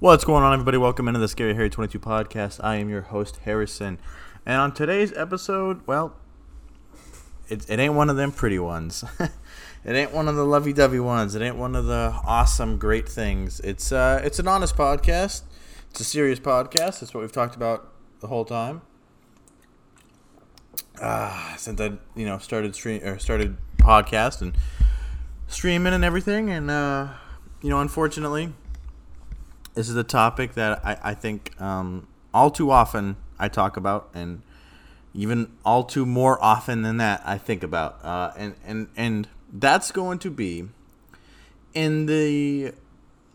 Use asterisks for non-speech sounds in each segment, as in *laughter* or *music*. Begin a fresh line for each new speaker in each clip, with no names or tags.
What's going on, everybody? Welcome into the Scary Harry 22 podcast. I am your host, Harrison. And on today's episode, well, it, it ain't one of them pretty ones. *laughs* it ain't one of the lovey dovey ones. It ain't one of the awesome, great things. It's uh, it's an honest podcast. It's a serious podcast. That's what we've talked about the whole time. Ah, since I you know started stream or started podcast and streaming and everything, and uh, you know, unfortunately, this is a topic that I, I think um, all too often I talk about, and even all too more often than that I think about, uh, and and and that's going to be in the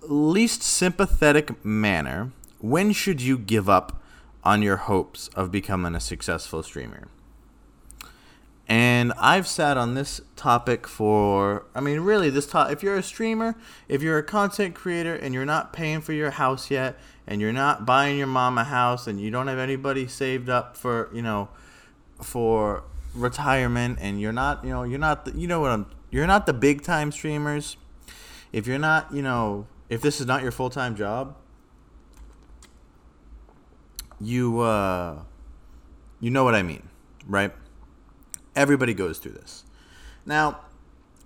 least sympathetic manner. When should you give up on your hopes of becoming a successful streamer? And I've sat on this topic for, I mean, really, this top. If you're a streamer, if you're a content creator, and you're not paying for your house yet, and you're not buying your mom a house, and you don't have anybody saved up for, you know, for retirement, and you're not, you know, you're not, the, you know what I'm, you're not the big time streamers. If you're not, you know, if this is not your full time job, you, uh, you know what I mean, right? Everybody goes through this. Now,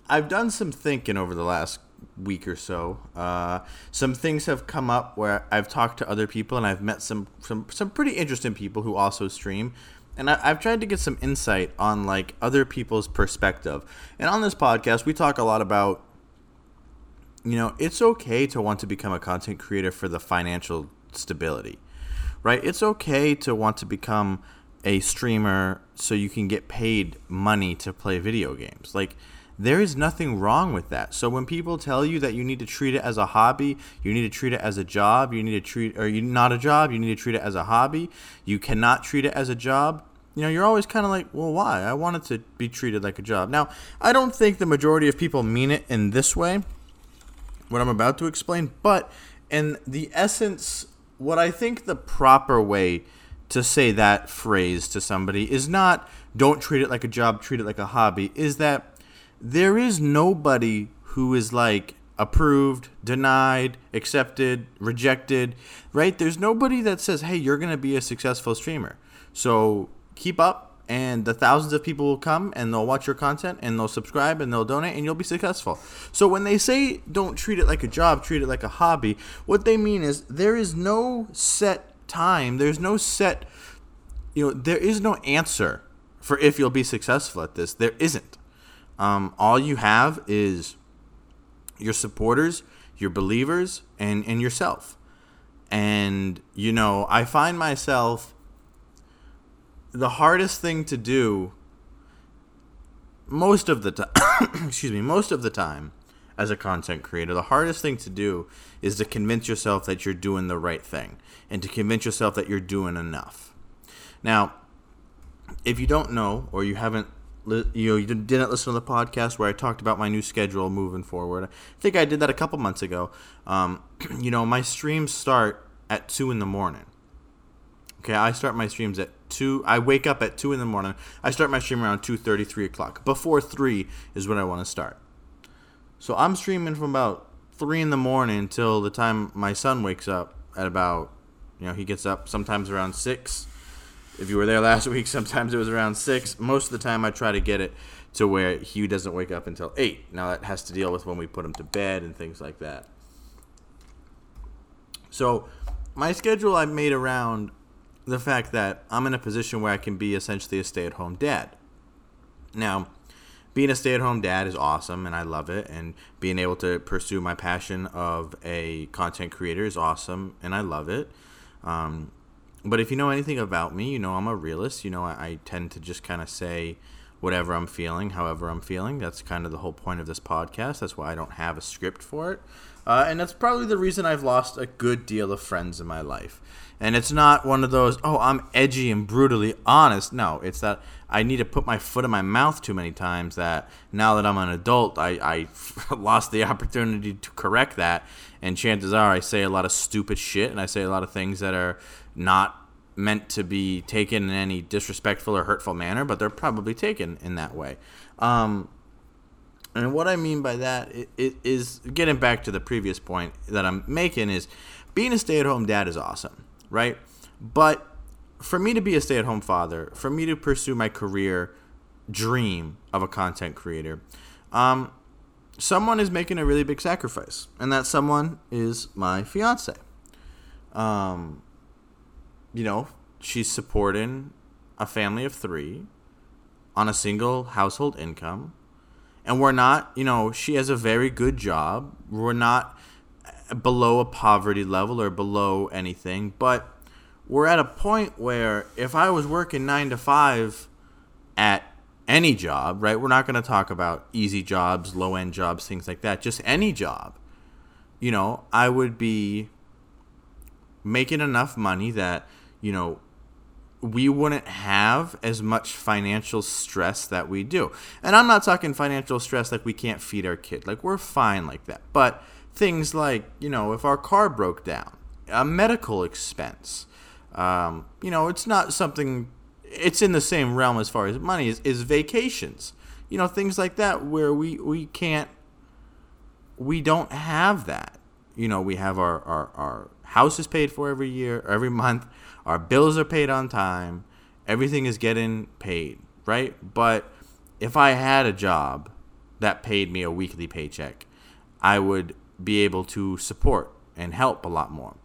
I've done some thinking over the last week or so. Uh, some things have come up where I've talked to other people and I've met some some, some pretty interesting people who also stream. And I, I've tried to get some insight on like other people's perspective. And on this podcast, we talk a lot about you know, it's okay to want to become a content creator for the financial stability, right? It's okay to want to become a streamer so you can get paid money to play video games. Like there is nothing wrong with that. So when people tell you that you need to treat it as a hobby, you need to treat it as a job, you need to treat or you not a job, you need to treat it as a hobby, you cannot treat it as a job. You know, you're always kind of like, well, why? I want it to be treated like a job. Now, I don't think the majority of people mean it in this way, what I'm about to explain, but in the essence, what I think the proper way to say that phrase to somebody is not don't treat it like a job, treat it like a hobby, is that there is nobody who is like approved, denied, accepted, rejected, right? There's nobody that says, hey, you're going to be a successful streamer. So keep up. And the thousands of people will come and they'll watch your content and they'll subscribe and they'll donate and you'll be successful. So when they say don't treat it like a job, treat it like a hobby, what they mean is there is no set time. There's no set, you know, there is no answer for if you'll be successful at this. There isn't. Um, all you have is your supporters, your believers, and, and yourself. And, you know, I find myself the hardest thing to do most of the time, *coughs* excuse me, most of the time as a content creator, the hardest thing to do is to convince yourself that you're doing the right thing and to convince yourself that you're doing enough. Now, if you don't know or you haven't you know you didn't listen to the podcast where I talked about my new schedule moving forward. I think I did that a couple months ago. Um, *clears throat* you know, my streams start at two in the morning. Okay, I start my streams at two. I wake up at two in the morning. I start my stream around two thirty, three o'clock. Before three is when I want to start. So I'm streaming from about three in the morning until the time my son wakes up at about, you know, he gets up sometimes around six. If you were there *laughs* last week, sometimes it was around six. Most of the time, I try to get it to where he doesn't wake up until eight. Now that has to deal with when we put him to bed and things like that. So my schedule I made around the fact that I'm in a position where I can be essentially a stay-at-home dad. Now, being a stay-at-home dad is awesome and I love it and being able to pursue my passion of a content creator is awesome and I love it. Um, but if you know anything about me, you know I'm a realist. You know I, I tend to just kind of say whatever I'm feeling, however I'm feeling. That's kind of the whole point of this podcast. That's why I don't have a script for it. Uh, and that's probably the reason I've lost a good deal of friends in my life. And it's not one of those, oh, I'm edgy and brutally honest. No, it's that I need to put my foot in my mouth too many times that now that I'm an adult, I, I *laughs* lost the opportunity to correct that. And chances are I say a lot of stupid shit and I say a lot of things that are not meant to be taken in any disrespectful or hurtful manner, but they're probably taken in that way. Um, and what I mean by that is getting back to the previous point that I'm making is being a stay-at-home dad is awesome, right? But for me to be a stay-at-home father, for me to pursue my career dream of a content creator, um, someone is making a really big sacrifice, and that someone is my fiance. Um, you know, she's supporting a family of three on a single household income. And we're not, you know, she has a very good job. We're not below a poverty level or below anything, but we're at a point where if I was working nine to five at any job, right? We're not going to talk about easy jobs, low end jobs, things like that. Just any job. You know, I would be making enough money that, you know, we wouldn't have as much financial stress that we do. And I'm not talking financial stress like we can't feed our kid. Like we're fine like that. But things like, you know, if our car broke down, a medical expense, um, you know, it's not something it's in the same realm as far as money is, is vacations. You know, things like that where we, we can't we don't have that. You know, we have our, our, our house is paid for every year, every month, our bills are paid on time, everything is getting paid, right? But if I had a job that paid me a weekly paycheck, I would be able to support and help a lot more.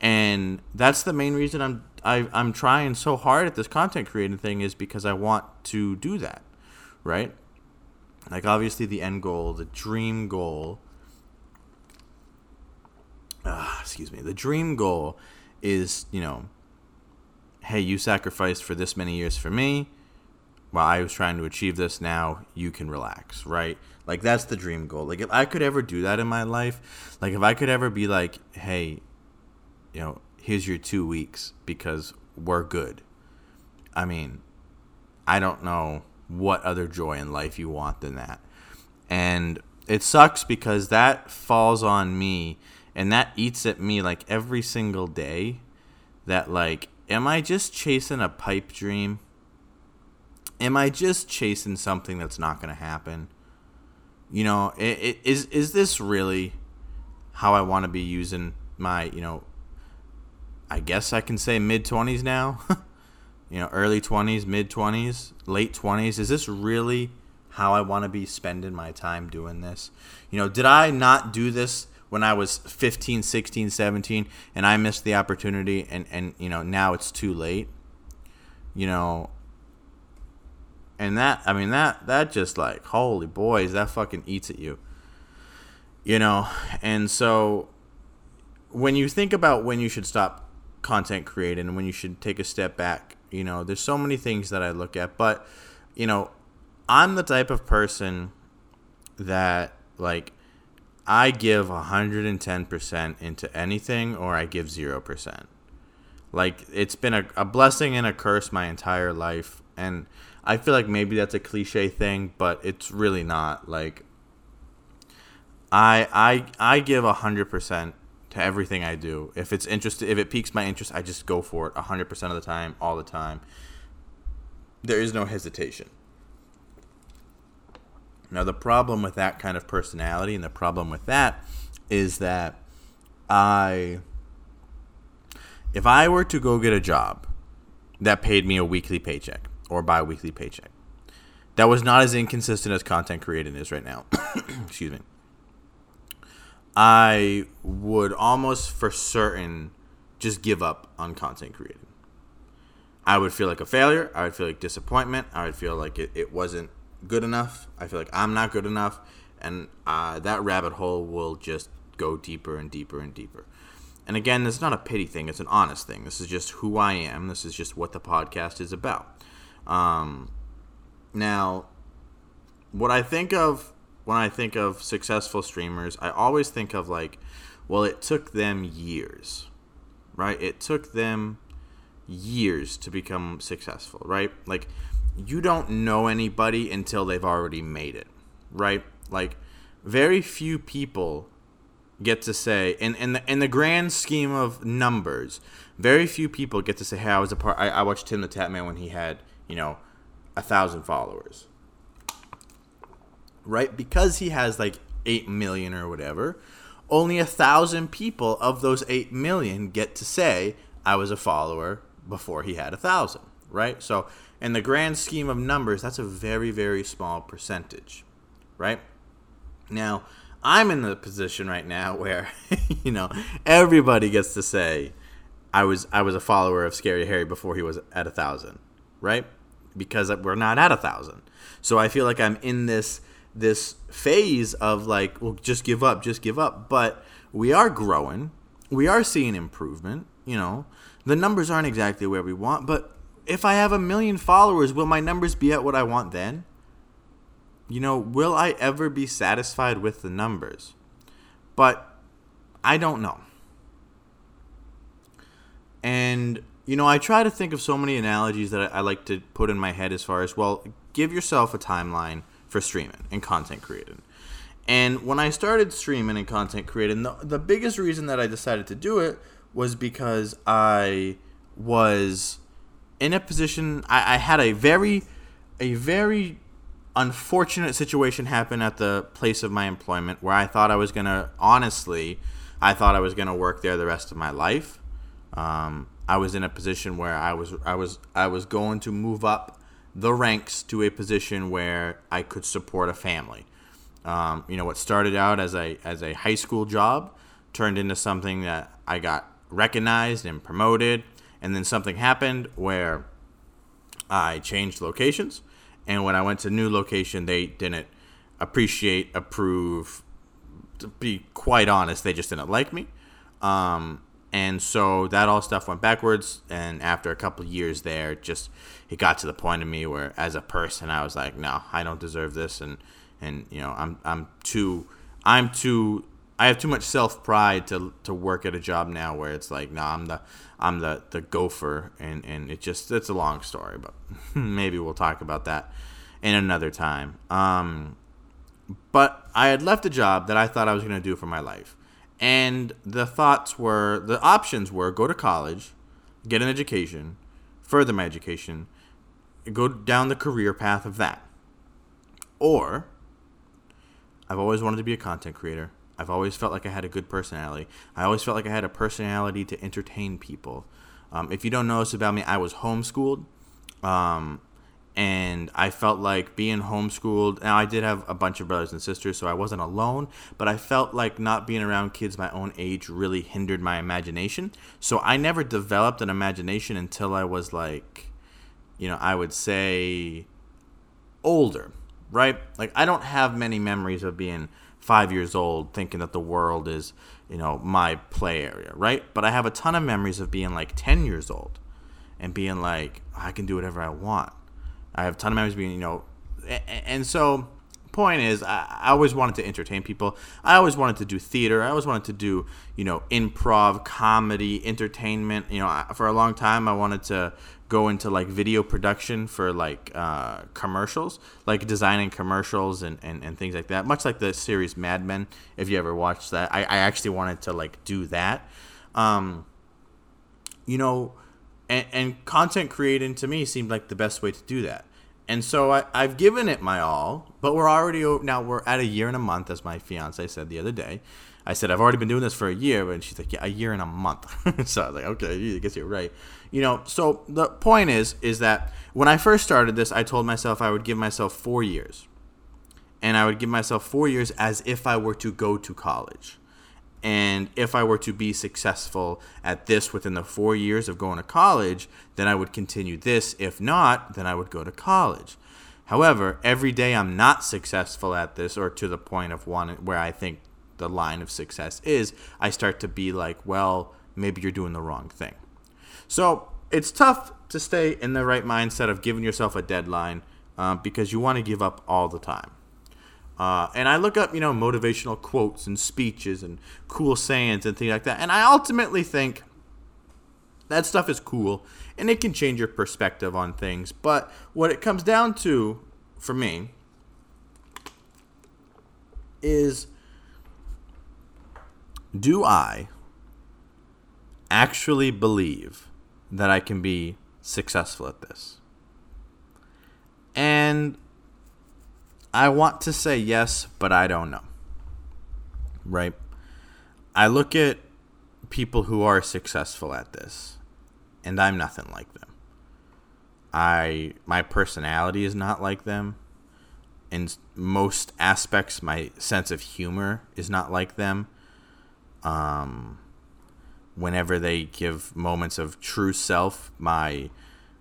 And that's the main reason I'm I, I'm trying so hard at this content creating thing is because I want to do that, right? Like obviously the end goal, the dream goal. Uh, excuse me. The dream goal is you know, hey, you sacrificed for this many years for me. While I was trying to achieve this, now you can relax, right? Like that's the dream goal. Like if I could ever do that in my life, like if I could ever be like, hey, you know, here's your two weeks because we're good. I mean, I don't know what other joy in life you want than that. And it sucks because that falls on me and that eats at me like every single day that like am I just chasing a pipe dream? Am I just chasing something that's not going to happen? You know, it, it, is is this really how I want to be using my, you know, I guess I can say mid 20s now. *laughs* you know, early 20s, mid 20s, late 20s. Is this really how I want to be spending my time doing this? You know, did I not do this when I was 15, 16, 17 and I missed the opportunity and and you know, now it's too late? You know, and that I mean that that just like holy boys, that fucking eats at you. You know, and so when you think about when you should stop content creating and when you should take a step back. You know, there's so many things that I look at, but you know, I'm the type of person that like I give 110% into anything or I give 0%. Like it's been a, a blessing and a curse my entire life and I feel like maybe that's a cliche thing, but it's really not. Like I I I give 100% to everything I do. If it's interested, if it piques my interest, I just go for it 100% of the time, all the time. There is no hesitation. Now, the problem with that kind of personality and the problem with that is that I, if I were to go get a job that paid me a weekly paycheck or bi weekly paycheck, that was not as inconsistent as content creating is right now. *coughs* Excuse me I would almost for certain just give up on content creating. I would feel like a failure. I would feel like disappointment. I would feel like it, it wasn't good enough. I feel like I'm not good enough. And uh, that rabbit hole will just go deeper and deeper and deeper. And again, this is not a pity thing, it's an honest thing. This is just who I am. This is just what the podcast is about. Um, now, what I think of when I think of successful streamers, I always think of like, well, it took them years, right? It took them years to become successful, right? Like, you don't know anybody until they've already made it, right? Like, very few people get to say, in in the in the grand scheme of numbers, very few people get to say, "Hey, I was a part." I, I watched Tim the Tatman when he had, you know, a thousand followers, right? Because he has like 8 million or whatever, only a thousand people of those 8 million get to say, I was a follower before he had a thousand, right? So, in the grand scheme of numbers, that's a very, very small percentage, right? Now, I'm in the position right now *laughs* where, you know, everybody gets to say, I was I was a follower of Scary Harry before he was at a thousand, right? Because we're not at a thousand. So I feel like I'm in this this phase of like, well, just give up, just give up. But we are growing. We are seeing improvement. You know, the numbers aren't exactly where we want, but if I have a million followers, will my numbers be at what I want then? You know, will I ever be satisfied with the numbers? But I don't know. And, you know, I try to think of so many analogies that I, I like to put in my head as far as, well, give yourself a timeline for streaming and content creating. And when I started streaming and content creating, the, the biggest reason that I decided to do it was because I was in a position, I, I had a very, a very unfortunate situation happen at the place of my employment where I thought I was to, honestly, I thought I was to work there the rest of my life. Um, I was in a position where I was, I was, I was going to move up the ranks to a position where I could support a family. Um, you know, what started out as a as a high school job turned into something that I got recognized and promoted, and then something happened where I changed locations, and when I went to new location, they didn't appreciate, approve. To be quite honest, they just didn't like me. Um, and so that all stuff went backwards and after a couple years there just it got to the point of me where as a person i was like no i don't deserve this and and you know i'm i'm too i'm too i have too much self-pride to to work at a job now where it's like no i'm the i'm the the gopher and and it just it's a long story but *laughs* maybe we'll talk about that in another time um but i had left a job that i thought i was going to do for my life and the thoughts were, the options were go to college, get an education, further my education, go down the career path of that. Or, I've always wanted to be a content creator. I've always felt like I had a good personality. I always felt like I had a personality to entertain people. Um, if you don't know this about me, I was homeschooled. Um, and I felt like being homeschooled. Now I did have a bunch of brothers and sisters, so I wasn't alone. But I felt like not being around kids my own age really hindered my imagination. So I never developed an imagination until I was like, you know, I would say older, right? Like I don't have many memories of being five years old thinking that the world is, you know, my play area, right? But I have a ton of memories of being like ten years old and being like, I can do whatever I want. I have a ton of memories being, you know, and so point is I, always wanted to entertain people. I always wanted to do theater. I always wanted to do you know improv comedy entertainment. You know for a long time i wanted to go into like video production for like uh, commercials like designing commercials and, and, and things like that much like the series mad men if you ever watched that i, I actually wanted to like do that um, you know and, and content creating to me seemed like the best way to do that. And so I, I've given it my all, but we're already now we're at a year and a month, as my fiance said the other day. I said I've already been doing this for a year, and she's like, yeah, a year and a month. *laughs* so I was like, okay, I guess you're right. You know, so the point is, is that when I first started this, I told myself I would give myself four years, and I would give myself four years as if I were to go to college. And if I were to be successful at this within the four years of going to college, then I would continue this. If not, then I would go to college. However, every day I'm not successful at this or to the point of one where I think the line of success is, I start to be like, well, maybe you're doing the wrong thing. So it's tough to stay in the right mindset of giving yourself a deadline uh, because you want to give up all the time. Uh, and I look up, you know, motivational quotes and speeches and cool sayings and things like that. And I ultimately think that stuff is cool and it can change your perspective on things. But what it comes down to for me is do I actually believe that I can be successful at this? And I want to say yes, but I don't know. Right? I look at people who are successful at this, and I'm nothing like them. I my personality is not like them. In most aspects, my sense of humor is not like them. Um, whenever they give moments of true self, my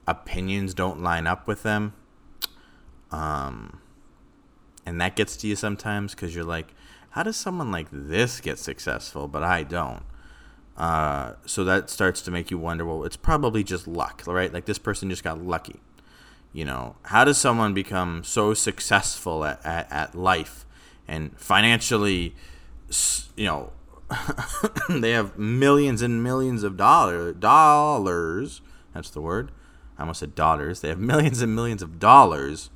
opinions don't line up with them. Um, and that gets to you sometimes because you're like, how does someone like this get successful, but I don't? Uh, so that starts to make you wonder, well, it's probably just luck, right? Like this person just got lucky. You know, how does someone become so successful at, at, at life and financially, you know, *coughs* they have millions and millions of dollar, dollars. That's the word. I almost said daughters. They have *laughs* millions and millions of dollars.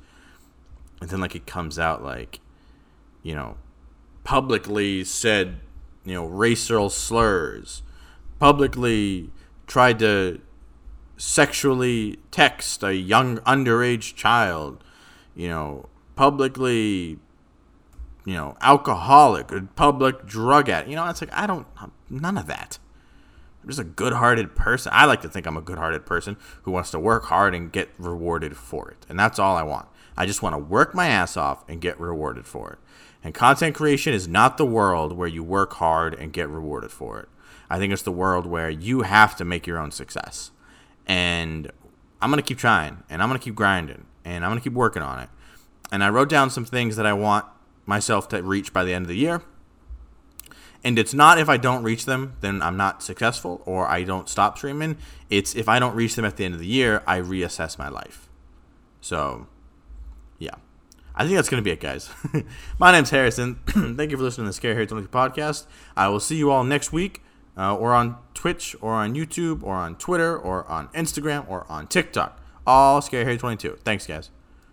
And then, like, it comes out like, you know, publicly said, you know, racial slurs, publicly tried to sexually text a young underage child, you know, publicly, you know, alcoholic or public drug addict. You know, it's like I don't none of that. I'm just a good-hearted person. I like to think I'm a good-hearted person who wants to work hard and get rewarded for it. And that's all I want. I just want to work my ass off and get rewarded for it. And content creation is not the world where you work hard and get rewarded for it. I think it's the world where you have to make your own success and I'm gonna keep trying, and I'm gonna keep grinding, and I'm gonna keep working on it. And I wrote down some things that I want myself to reach by the end of the year. And it's not if I don't reach them, then I'm not successful or I don't stop streaming. It's if I don't reach them at the end of the year, I reassess my life. So, yeah. I think that's going to be it, guys. *laughs* my name's Harrison. *clears throat* Thank you for listening to the Scary Harry 22 podcast. I will see you all next week uh, or on Twitch or on YouTube or on Twitter or on Instagram or on TikTok. All Scary Harry 22. Thanks, guys.